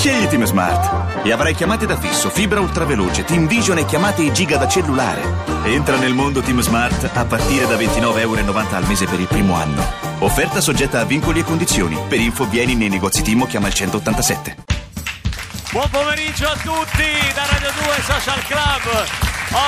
Scegli Team Smart e avrai chiamate da fisso, fibra ultraveloce, Team Vision e chiamate e giga da cellulare. Entra nel mondo Team Smart a partire da 29,90 euro al mese per il primo anno. Offerta soggetta a vincoli e condizioni. Per info vieni nei negozi Team o chiama il 187. Buon pomeriggio a tutti da Radio 2 Social Club.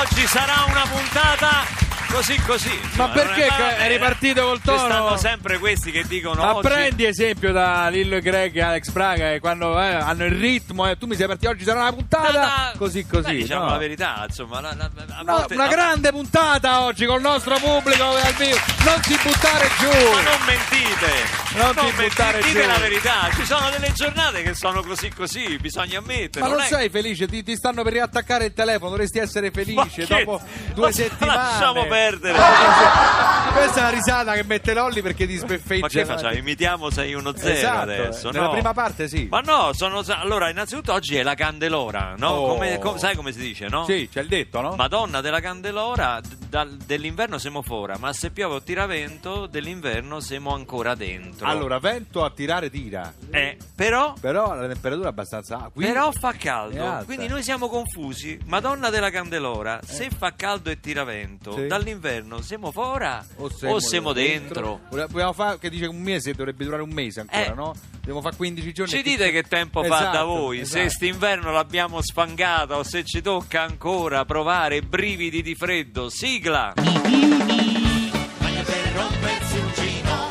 Oggi sarà una puntata così così. Ma insomma, perché non è ripartito col Ci stanno tono? sempre questi che dicono Ma oggi prendi esempio da Lillo e Greg e Alex Praga e quando eh, hanno il ritmo e tu mi sei partito oggi sarà una puntata Ah, così beh, così diciamo no? la verità, insomma, la- la- a No, volte- una grande puntata oggi con il nostro pubblico al vivo non si buttare giù Ma non mentite! Non ti mentite, buttare dite giù. la verità, ci sono delle giornate che sono così così, bisogna ammettere. ma non è- sei felice ti, ti stanno per riattaccare il telefono dovresti essere felice che- dopo due ma settimane Lasciamo perdere. questa è la risata che mette Lolli perché ti sbeffeggia Ma che facciamo? Imitiamo 610 Esatto, adesso, nella no? prima parte sì Ma no, sono allora innanzitutto oggi è la candelora, no? Oh. Come, com- sai come si dice, no? sì c'è il detto no? Madonna della candelora, dal- dell'inverno siamo fuori, ma se piove o tira vento, dell'inverno siamo ancora dentro. allora vento a tirare tira Eh, però però la temperatura è abbastanza qui- Però fa caldo, alta. quindi noi siamo confusi. Madonna della Candelora, se fa caldo e tira vento, Sì. dall'inverno siamo fuori o siamo, dentro? Vogliamo fare che dice un mese, dovrebbe durare un mese ancora, Eh. no? Dobbiamo fare 15 giorni. Ci dite che tempo fa da Esatto, voi? Se esatto. st'inverno l'abbiamo sfangata o se ci tocca ancora provare brividi di freddo. Sigla! Meglio per rompersi un gino,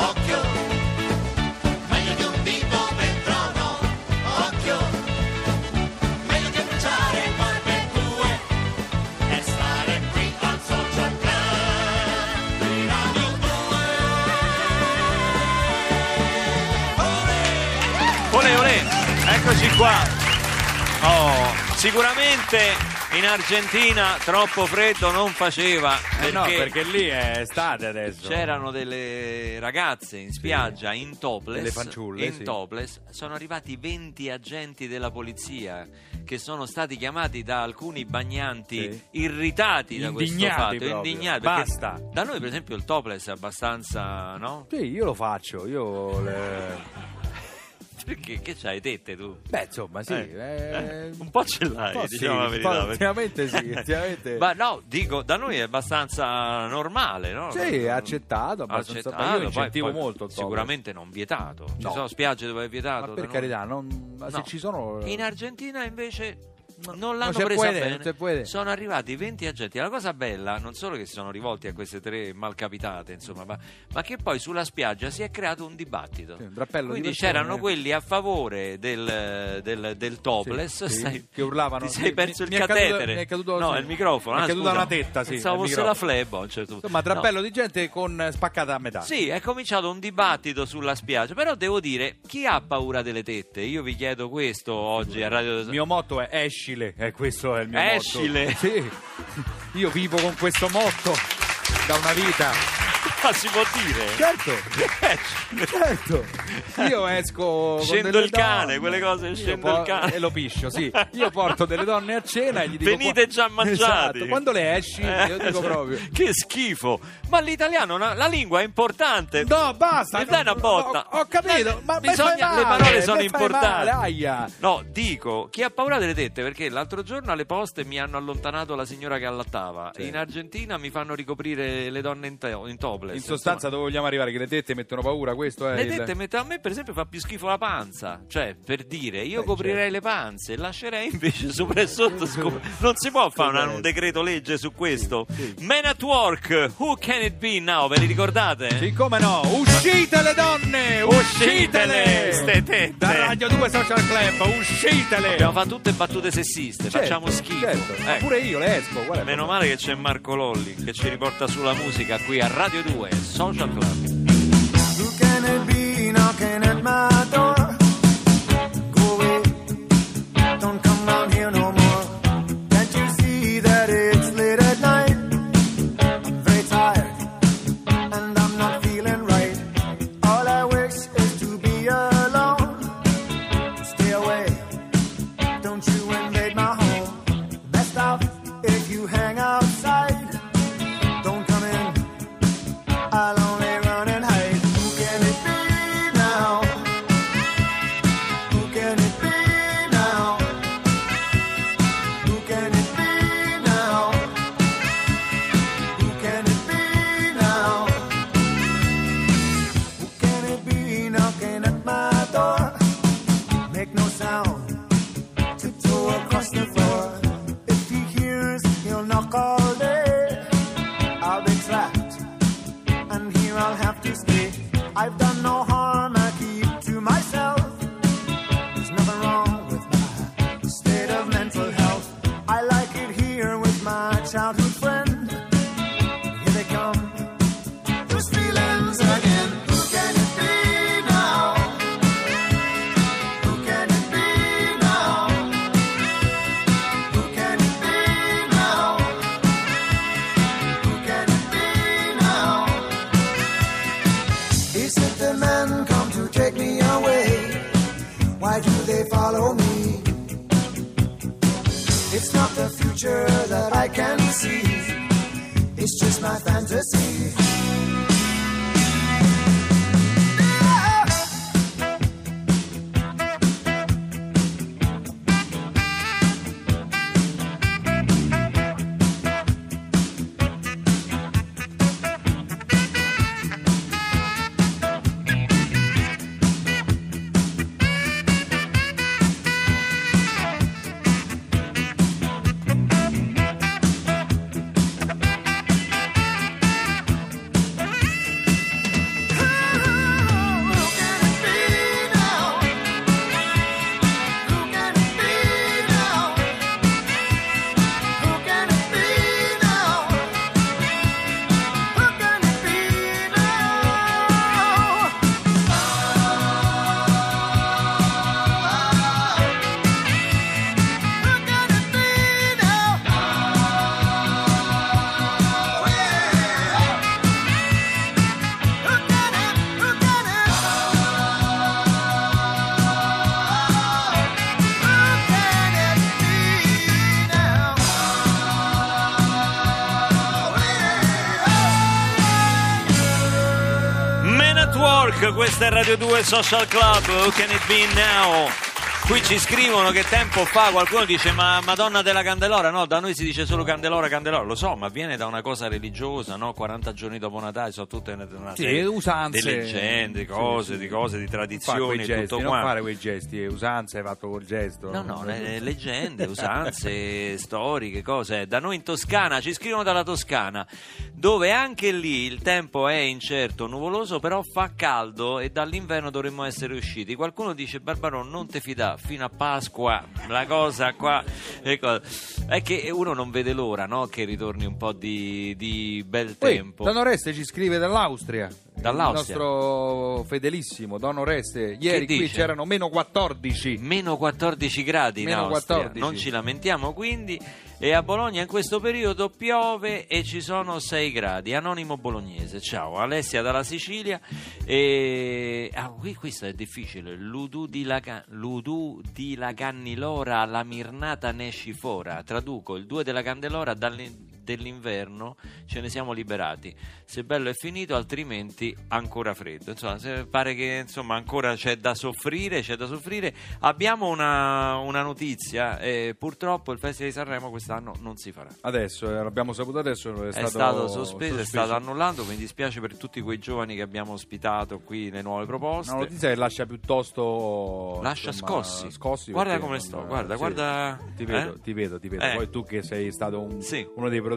occhio. Meglio di un dito per trono, occhio. Meglio che bruciare barbecue stare qui al social club di Radio 2. Olè, olè, eccoci qua. Oh, sicuramente in Argentina troppo freddo non faceva Eh no, perché perché lì è estate adesso. C'erano delle ragazze in spiaggia in topless, Delle fanciulle, in sì. topless. sono arrivati 20 agenti della polizia che sono stati chiamati da alcuni bagnanti Sì. irritati da questo Indignati fatto, proprio. indignati. perché Basta. Da noi per esempio il topless è abbastanza, no? Sì, io lo faccio, io le... Perché che c'hai tette tu? Beh, insomma, sì. Eh, eh, eh, un po' ce l'hai, po' diciamo sì, la verità. po' Ultimamente sì, ultimamente... Ma no, dico, da noi è abbastanza normale, no? Sì, è accettato, abbastanza- Accettato, io poi- incentivo poi molto il topless. Sicuramente non vietato. Ci No. sono spiagge dove è Ma vietato. per da noi? carità, non... ma se No. ci sono... In Argentina invece non non l'hanno si presa può, bene. non può. Sono arrivati 20 agenti. La cosa bella non solo che si sono rivolti a queste tre malcapitate, insomma, ma, ma che poi sulla spiaggia si è creato un dibattito. Sì, un di Quindi persone. c'erano quelli a favore del, del, del topless Sì, sì, sai- che urlavano. Ti sei perso mi- il mi è caduto- catetere. mi è caduto- no, il microfono. Mi è ah, caduta scusa. una tetta, sì, Pensavo fosse la flebo a certo. Insomma, No. drappello di gente con spaccata a metà. Sì, è cominciato un dibattito sulla spiaggia, però devo dire, chi ha paura delle tette? Io vi chiedo questo oggi a Radio Il mio motto è escile, e questo è il mio Escile? motto. Sì. Io vivo con questo motto da una vita. Ma si può dire? Certo, certo. Io esco Scendo il cane, donne. quelle cose, scendo po- il cane. E lo piscio, sì. Io porto delle donne a cena e gli dico Venite già mangiati. Esatto. Quando le esci, io dico Eh, proprio Che schifo. Ma l'italiano, la lingua è importante. No, basta. Mi dai una botta. Ho, ho capito, ma mi Bisogna- male, le parole sono importanti. Male. No, dico, chi ha paura delle tette? Perché l'altro giorno alle poste mi hanno allontanato la signora che allattava. Sì. In Argentina mi fanno ricoprire le donne in, to- in topless. In sostanza, dove vogliamo arrivare? Che le tette mettono paura? Questo è Le il- tette metà- a me per esempio fa più schifo la panza cioè per dire io Beh, coprirei le panze lascerei invece sopra e sotto scop- non si può fare una- un decreto legge su questo Men at Work Who Can It Be Now ve li ricordate? Sì, come no? Uscite le donne! Uscitele! Ste tette! Da Radio 2 Social Club, uscitele! abbiamo fatto tutte battute sessiste Certo, facciamo schifo certo. Ma Ecco. Pure io le esco, meno male che c'è Marco Lolli che ci riporta sulla musica qui a Radio 2 Social Club Who can it be knocking at my door? slap. Radio 2 Social Club, Who Can It Be Now? Qui ci scrivono che tempo fa qualcuno dice ma Madonna della Candelora, no, da noi si dice solo Candelora, Candelora, lo so, ma viene da una cosa religiosa, no? 40 giorni dopo Natale, sono tutte una, una Sì, usanze. di leggende, cose, sì, di cose, di tradizioni e tutto non quanto. fare quei gesti, eh, usanze, hai fatto col gesto. No, no, le- leggende, usanze, storiche, cose. Da noi in Toscana, ci scrivono dalla Toscana, dove anche lì il tempo è incerto, nuvoloso, però fa caldo e dall'inverno dovremmo essere usciti. Qualcuno dice, Barbaro, non ti fino a Pasqua, la cosa qua ecco, è che uno non vede l'ora no? che ritorni un po' di, di bel tempo. Don Oreste ci scrive dall'Austria. Dall'Austria. Il nostro fedelissimo Don Oreste. Ieri qui c'erano meno 14. Meno 14 gradi in Meno Austria. 14. non ci lamentiamo quindi e a Bologna in questo periodo piove e ci sono 6 gradi. Anonimo bolognese ciao. Alessia dalla Sicilia. E ah, qui, questo è difficile. Ludù di, Laga... Ludù di Lagannilora la mirnata nesci fora traduco il 2 della Candelora dalle- dell'inverno ce ne siamo liberati se bello è finito altrimenti ancora freddo insomma pare che insomma ancora c'è da soffrire c'è da soffrire abbiamo una, una notizia eh, purtroppo il Festival di Sanremo quest'anno non si farà Adesso, eh, l'abbiamo saputo adesso. È, è stato, sospeso, è stato annullato mi dispiace per tutti quei giovani che abbiamo ospitato qui le nuove proposte Una notizia che lascia piuttosto Lascia insomma, scossi. scossi Guarda come sto, guarda, sì. guarda, Ti vedo, eh? ti vedo, ti vedo. Eh. Poi tu che sei stato un- Sì. uno dei protagonisti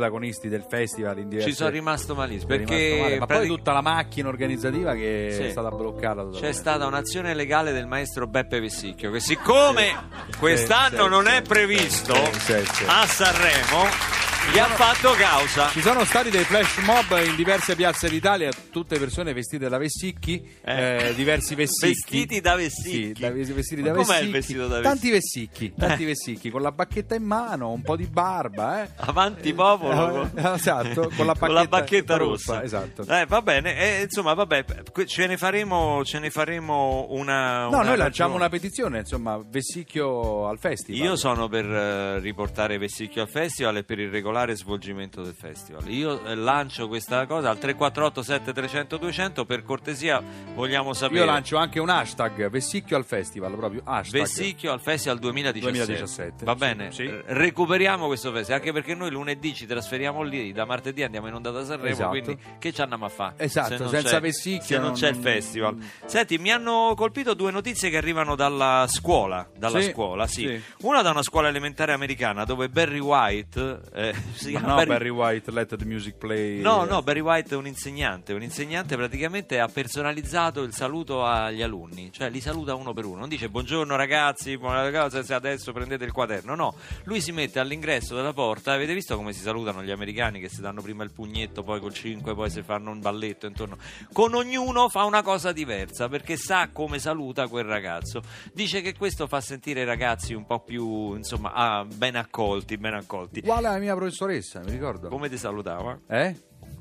del festival in diverse ci sono rimasto malissimo sei rimasto perché male. Ma poi tutta la macchina organizzativa che Sì. è stata bloccata C'è totalmente. stata un'azione legale del maestro Beppe Vessicchio che siccome quest'anno sì, non sì, è previsto sì, sì. a Sanremo gli ha fatto causa. Ci sono stati dei flash mob in diverse piazze d'Italia, tutte persone vestite da Vessicchi, Eh. eh, diversi Vessicchi. Vestiti da Vessicchi. Sì, da- vestiti da com'è Vessicchi. il vestito da Tanti Vessicchi, tanti Eh. Vessicchi, con la bacchetta in mano, un po' di barba, eh. Avanti popolo. Eh, esatto, con la bacchetta, bacchetta rossa, rossa. esatto. Eh, va bene, eh, insomma, vabbè, ce ne faremo, ce ne faremo una. No, una noi lanciamo una petizione, insomma, Vessicchio al festival. Io sono per eh, riportare Vessicchio al festival e per il regolare svolgimento del festival. Io eh, lancio questa cosa al 348 7300 200 per cortesia vogliamo sapere Io lancio anche un hashtag Vessicchio al festival, proprio hashtag. Vessicchio al festival 2017. 2017, Va bene? sì. R- Recuperiamo questo festival, anche perché noi lunedì ci trasferiamo lì, da martedì andiamo in onda da Sanremo, Esatto. quindi che ci andiamo a fare? Esatto, se senza Vessicchio Se non non- c'è il festival. Senti, mi hanno colpito due notizie che arrivano dalla scuola, dalla Sì, scuola, sì. sì. Una da una scuola elementare americana dove Barry White eh, si Ma chiama no, Barry White, let the music play. No, no, Barry White è un insegnante. Un insegnante praticamente ha personalizzato il saluto agli alunni, cioè li saluta uno per uno. Non dice buongiorno ragazzi, buona cosa, se adesso prendete il quaderno. No, lui si mette all'ingresso della porta. Avete visto come si salutano gli americani che si danno prima il pugnetto, poi col 5, poi si fanno un balletto intorno. Con ognuno fa una cosa diversa perché sa come saluta quel ragazzo. Dice che questo fa sentire i ragazzi un po' più, insomma, ah, ben accolti, ben accolti. Uguale alla mia professoressa, mi ricordo. Come ti salutava? Eh?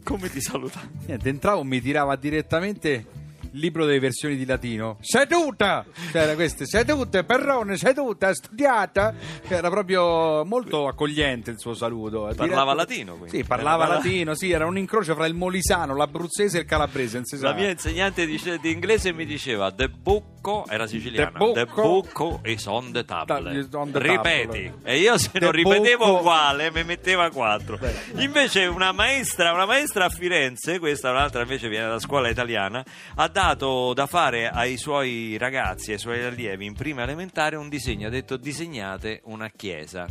Come ti salutava? Niente, entravo, mi tirava direttamente libro delle versioni di latino. Seduta! C'era questo, seduta, perrone, seduta, studiata. Era proprio molto accogliente il suo saluto. Parlava Diretto- latino, quindi. Sì, parlava Era- latino, sì, era un incrocio fra il molisano, l'abruzzese e il calabrese. non si sa. La mia insegnante dice- di inglese mi diceva The bucco, era siciliana. The bucco- The bucco is on the table. is on the Ripeti. table. E io se The non ripetevo bucco- uguale mi metteva 4. Invece una maestra, una maestra a Firenze, questa un'altra invece viene da scuola italiana, ha dato da fare ai suoi ragazzi, ai suoi allievi in prima elementare un disegno, ha detto disegnate una chiesa.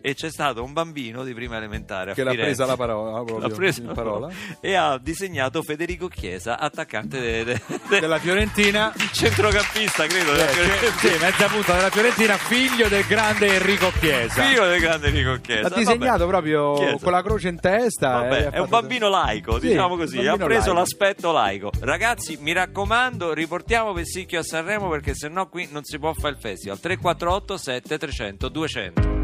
E c'è stato un bambino di prima elementare Che l'ha Firenze. presa la parola, proprio, L'ha presa in parola. e ha disegnato Federico Chiesa, attaccante de- de- de- Della Fiorentina. centrocampista, credo. Eh, della che- Fiorentina. sì, mezza punta della Fiorentina, figlio del grande Enrico Chiesa. Figlio del grande Enrico Chiesa. ha disegnato Vabbè. proprio Chiesa. con la croce in testa. Vabbè, è un fatto- bambino laico, Sì, diciamo un così, ha preso laico. l'aspetto laico. Ragazzi, mi raccomando, riportiamo Vessicchio a Sanremo perché sennò qui non si può fare il festival. 348 7 300 200.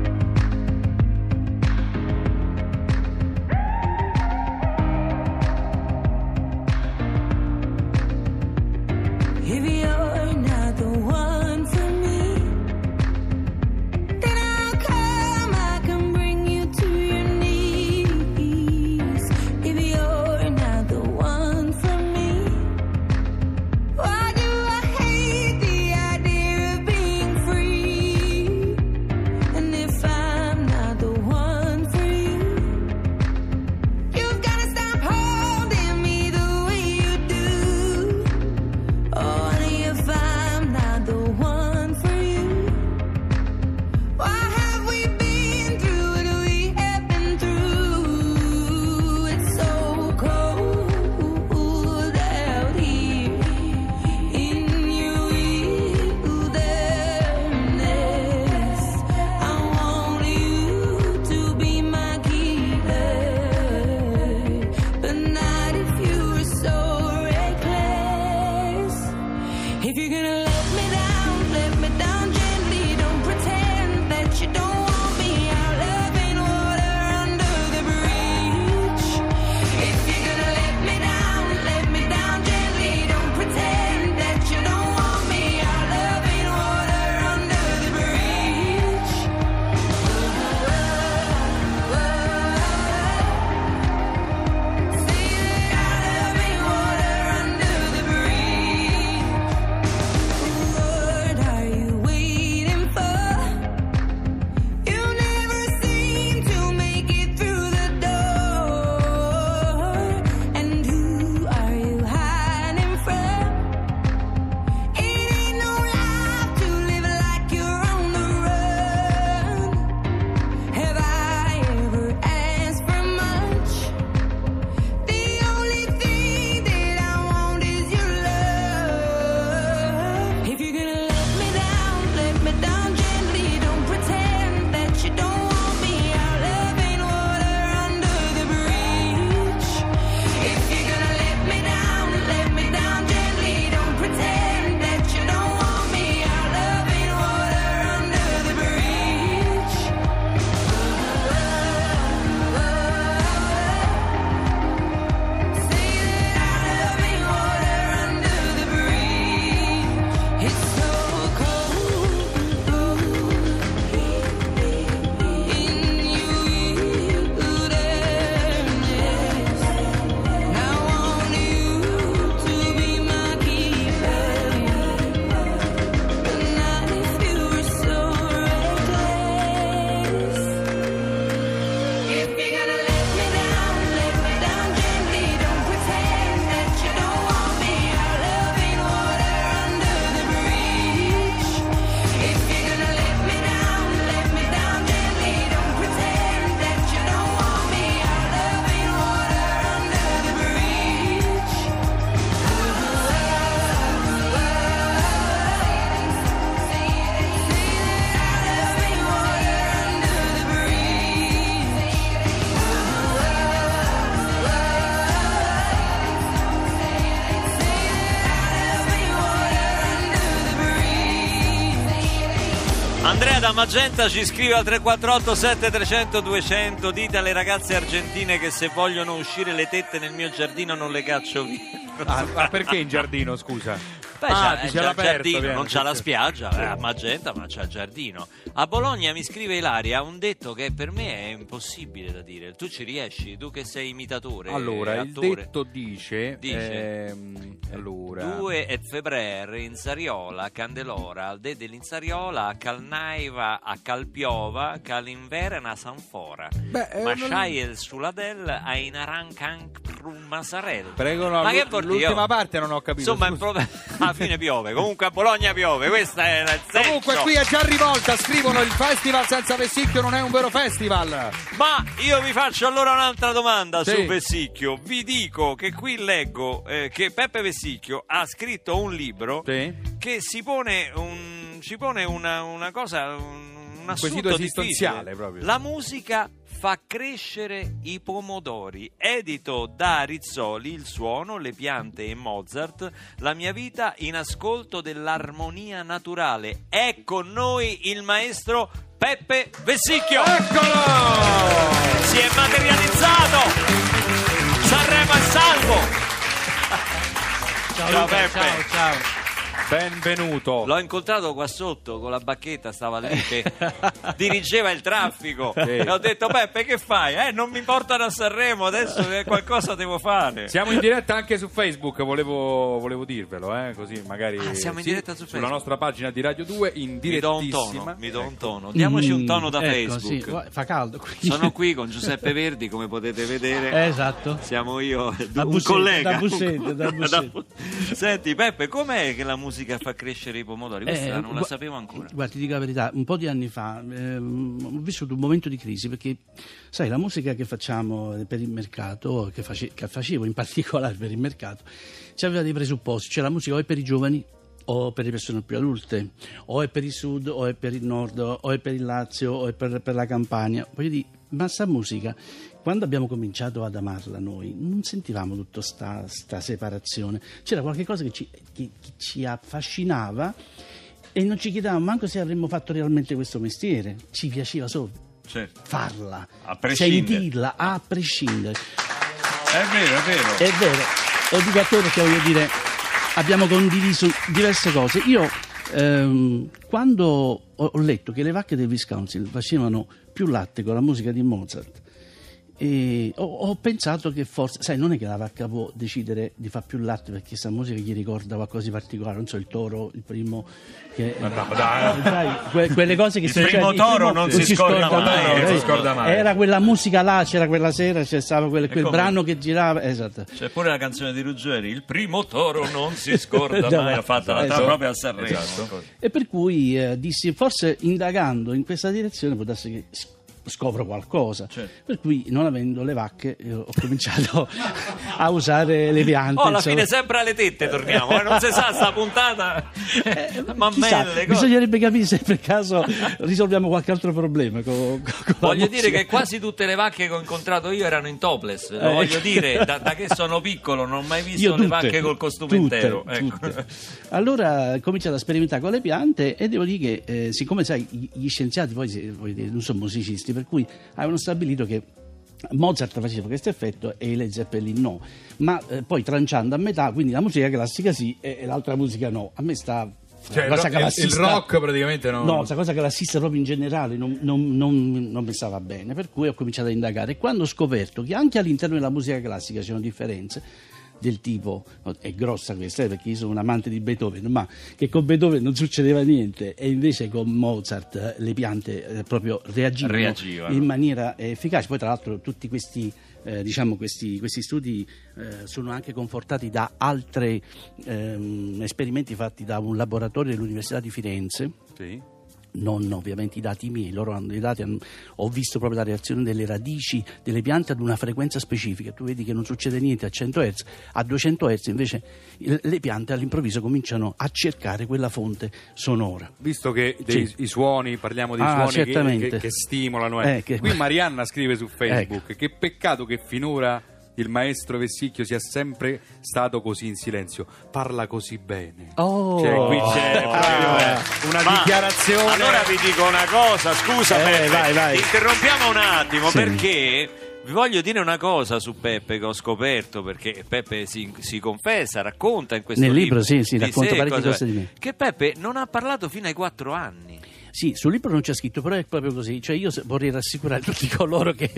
Magenta ci scrive al 348 7300 200 dite alle ragazze argentine che se vogliono uscire le tette nel mio giardino non le caccio via Ah, ma perché in giardino, scusa? Beh, Ah, dice c'ha il giardino, non sì, c'ha la sì. spiaggia, è a Magenta, ma c'ha il giardino. A Bologna mi scrive Ilaria un detto che per me è impossibile da dire. Tu ci riesci, tu che sei imitatore, Allora, il attore. detto dice... Dice. ehm, allora... 2 e febbraio in Sariola, a Candelora, al de dell'Insariola, a Calnaiva, a Calpiova, Calinverena, Sanfora. Beh, eh, Ma non- Shaiel Suladel a Inarancan Masarel. Prego, no, Ma che vuol dire? l'ultima Oh. parte non ho capito. Insomma, in scusa. fine piove. Comunque a Bologna piove. Questa è il senso. Comunque qui è già rivolta, scrivono il festival senza Vessicchio non è un vero festival. Ma io vi faccio allora un'altra domanda Sì. su Vessicchio. Vi dico che qui leggo eh, che Peppe Vessicchio ha scritto un libro Sì. che si pone un, ci pone una, una cosa, un, un assunto esistenziale difficile. proprio. La musica fa crescere i pomodori. Edito da Rizzoli, il suono, le piante e Mozart, la mia vita in ascolto dell'armonia naturale. È con noi il maestro Peppe Vessicchio. Eccolo! Si è materializzato! Sanremo è salvo! Ciao, Peppe! ciao. Benvenuto. L'ho incontrato qua sotto con la bacchetta, stava lì che dirigeva il traffico. Sì. E ho detto Peppe che fai? Eh, non mi portano a Sanremo, adesso che qualcosa devo fare. Siamo in diretta anche su Facebook, volevo, volevo dirvelo, eh, così magari Ah, siamo in sì, diretta su sulla Facebook. nostra pagina di Radio 2 in Mi do un tono, mi do un tono. Diamoci un tono da Mm, ecco, Facebook. sì, fa caldo qui. Sono qui con Giuseppe Verdi, come potete vedere. Eh, esatto. Siamo io, Da un Bussetti, collega. da Bussetti, da Bussetti. Senti Peppe, com'è che la musica fa crescere i pomodori? Questa Eh, non la gu- sapevo ancora. Guarda, ti dico la verità, un po' di anni fa ehm, ho vissuto un momento di crisi perché, sai, la musica che facciamo per il mercato, che, face- che facevo in particolare per il mercato, aveva dei presupposti, cioè la musica o è per i giovani o per le persone più adulte, o è per il sud, o è per il nord, o è per il Lazio, o è per, per la Campania. Voglio dire, ma sta musica, quando abbiamo cominciato ad amarla noi, non sentivamo tutta sta, sta separazione. C'era qualcosa che ci, che- che ci affascinava e non ci chiedevamo manco se avremmo fatto realmente questo mestiere. Ci piaceva solo Certo. farla, A sentirla, a prescindere. È vero, è vero. È vero, lo dico a te perché voglio dire, abbiamo condiviso diverse cose. Io, ehm, quando ho letto che le vacche del Wisconsin facevano più latte con la musica di Mozart, e ho, ho pensato che forse, sai, non è che la vacca può decidere di fare più latte perché questa musica gli ricorda qualcosa di particolare, non so, il toro, il primo. Che, sai, que- quelle cose che Il si primo il toro non si scorda mai, non si eh. scorda mai. Era quella musica là, c'era quella sera, c'è stato quel, quel brano che girava, esatto. C'è pure la canzone di Ruggeri, il primo toro non si scorda Già, mai, l'ha fatta l'altra esatto. proprio a Sanremo. E per cui eh, dissi, forse indagando in questa direzione darsi che scopro qualcosa. Certo. Per cui, non avendo le vacche, ho cominciato a usare le piante. Oh, alla insomma. fine sempre alle tette torniamo, eh, non si sa sta puntata. Eh, Mammelle, bisognerebbe capire se per caso risolviamo qualche altro problema. con- con Voglio dire che quasi tutte le vacche che ho incontrato io erano in topless. Lo Eh. voglio dire, da, da che sono piccolo non ho mai visto Io le tutte, vacche col costume tutte, intero. Ecco. tutte. Allora ho cominciato a sperimentare con le piante e devo dire che, eh, siccome sai, gli- scienziati poi dire, non sono musicisti, per cui avevano stabilito che Mozart faceva questo effetto e i Led Zeppelin no, ma eh, poi tranciando a metà, quindi la musica classica sì e, e l'altra musica no. A sta Cioè, cosa il, il rock praticamente no. No, questa cosa classista proprio in generale non, non- non- non mi stava bene, per cui ho cominciato a indagare. Quando ho scoperto che anche all'interno della musica classica c'erano differenze del tipo, è grossa questa eh, perché io sono un amante di Beethoven, ma che con Beethoven non succedeva niente e invece con Mozart eh, le piante eh, proprio reagivano, Reagivano. in maniera efficace. Poi tra l'altro tutti questi... eh, diciamo questi, questi studi eh, sono anche confortati da altri esperimenti fatti da un laboratorio dell'Università di Firenze Sì. Non ovviamente i dati miei, loro hanno i dati, hanno- ho visto proprio la reazione delle radici delle piante ad una frequenza specifica, tu vedi che non succede niente a 100 Hz, a 200 Hz invece le piante all'improvviso cominciano a cercare quella fonte sonora. Visto che dei- Sì. i suoni, parliamo dei Ah, suoni che, che- che stimolano. eh. Eh, che- Qui Marianna scrive su Facebook Ecco. che peccato che finora il maestro Vessicchio sia sempre stato così in silenzio, parla così bene. Oh. Cioè, qui c'è Ah. proprio eh, una Ma dichiarazione. Allora vi dico una cosa, scusa Eh, Peppe, vai, vai. interrompiamo un attimo Sì. perché Vi voglio dire una cosa su Peppe che ho scoperto, perché Peppe si, si confessa, racconta in questo Nel libro, sì, sì, di racconta sé, parecchie cose di me. Che Peppe non ha parlato fino ai quattro anni. Sì, sul libro non c'è scritto, però è proprio così. Cioè io vorrei rassicurare tutti coloro che,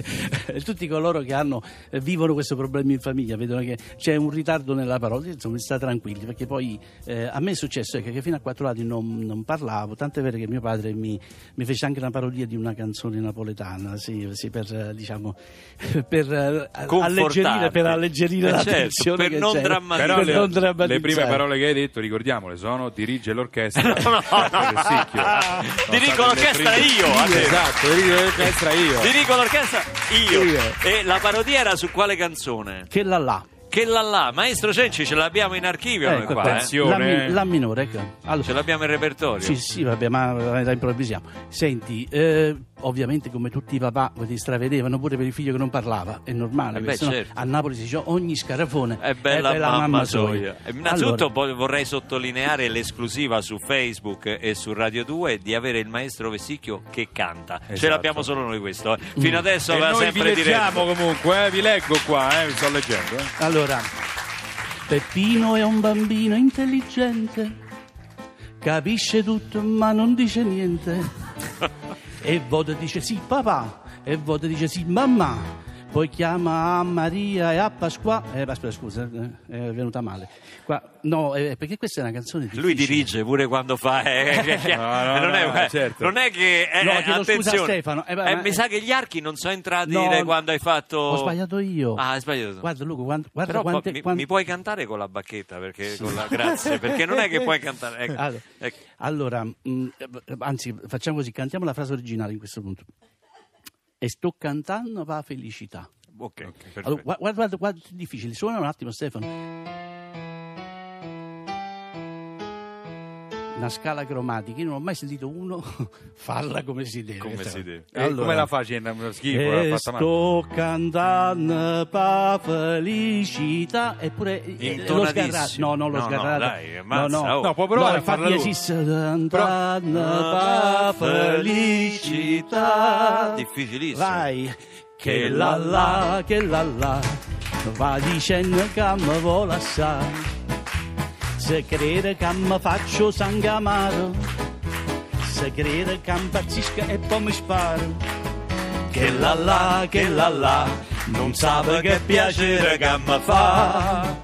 tutti coloro che hanno, eh, vivono questo problema in famiglia, vedono che c'è un ritardo nella parola, insomma, sta tranquilli, perché poi eh, a me è successo che, che fino a quattro anni non, non parlavo, tant'è vero che mio padre mi, mi fece anche una parodia di una canzone napoletana, sì, sì, per, eh, diciamo, per eh, alleggerire, per alleggerire Eh, la certo, tensione per non c'è. drammatizzare. Per le, non drammatizzare. le prime parole che hai detto, ricordiamole, sono dirige l'orchestra. No, no, no. Dirigo le l'orchestra io. Esatto, dirige l'orchestra io. Dirigo l'orchestra io. E la parodia era su quale canzone? Che la là. Che la là, maestro Cenci ce l'abbiamo in archivio noi Ecco qua, qua, eh? Attenzione. la, mi- la minore, ecco. Allora, Ce l'abbiamo in repertorio. Sì, sì, vabbè, ma la improvvisiamo. Senti, eh, ovviamente come tutti i papà ti stravedevano pure per il figlio che non parlava, è normale, Eh beh, certo. a Napoli si dice ogni scarafone È bella, mamma, soia. E Innanzitutto poi vorrei sottolineare l'esclusiva su Facebook e su Radio 2 di avere il maestro Vessicchio che canta. Ce Esatto. l'abbiamo solo noi questo. eh. Fino adesso E aveva noi vi sempre leggiamo diretto. comunque, eh, vi leggo qua, eh, vi sto leggendo. eh. Allora, Peppino è un bambino intelligente, capisce tutto ma non dice niente. E Voda dice sì papà, e Voda dice sì mamma. Poi chiama a Maria e a Pasqua. Eh, aspetta, scusa, eh, è venuta male. Qua, no, eh, perché questa è una canzone di Lui dirige pure quando fa. eh, No, no, non, è, no, certo. non è che. eh, No, chiedo attenzione. Stefano. Eh, Eh, ma- mi sa che gli archi non sono entrati quando hai fatto. Ho sbagliato io. Ah, hai sbagliato. Guarda Luca, guarda, guarda Però quante, mi, quante- mi puoi cantare con la bacchetta perché con la grazie perché non è che puoi cantare ecco. Allora, Ecco. allora, mh, eh, anzi, facciamo così, cantiamo la frase originale in questo punto. E sto cantando la felicità. ok, perfetto. Allora, gua- guarda, guarda, guarda, è difficile, suona un attimo Stefano. Una scala cromatica, io non ho mai sentito uno farla come si deve. Come si deve. Eh, come la faccio? Schifo, E fatta male. sto cantando per felicità eppure eh, Intonatissimo. sgarrato no non l'ho No, no, sgarrato dai, ammazza, oh. No, può provare no, a farla lui. cantando per felicità Difficilissimo. vai che la la che la la va dicendo che mi vuole assai se crede che mi faccio sangue amaro se crede che impazzisco e poi mi sparo che la la, che la la, non sa che piacere che mi fa.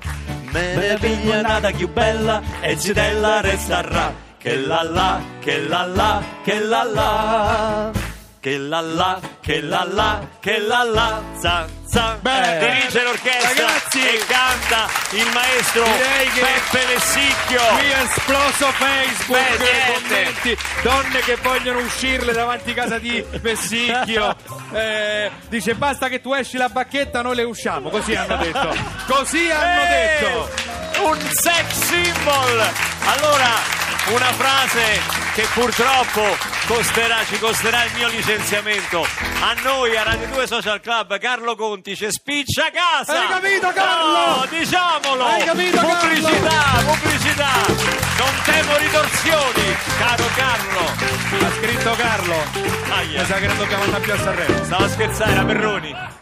Me ne piglia nata più bella e zitella resterà. Che la la, che la la, che la la. Che la la, che la la, che la la, za, za. Beh, dirige l'orchestra ragazzi, e canta il maestro direi che Peppe Vessicchio. Qui è esploso Facebook, Beh, commenti, donne che vogliono uscirle davanti casa di Vessicchio. Eh, dice basta che tu esci la bacchetta, noi le usciamo. Così hanno detto. Così hanno Eh, detto. Un sex symbol. Allora, una frase che purtroppo costerà, ci costerà il mio licenziamento. A noi, a Radio 2 Social Club, Carlo Conti ci spiccia casa. Hai capito, Carlo? No, diciamolo. Hai capito, Carlo? pubblicità, pubblicità. Non temo ritorsioni, caro Carlo. Ha scritto Carlo. Aia. Mi sa che non dobbiamo andare più a Sanremo. Stavo a scherzare, era Perroni.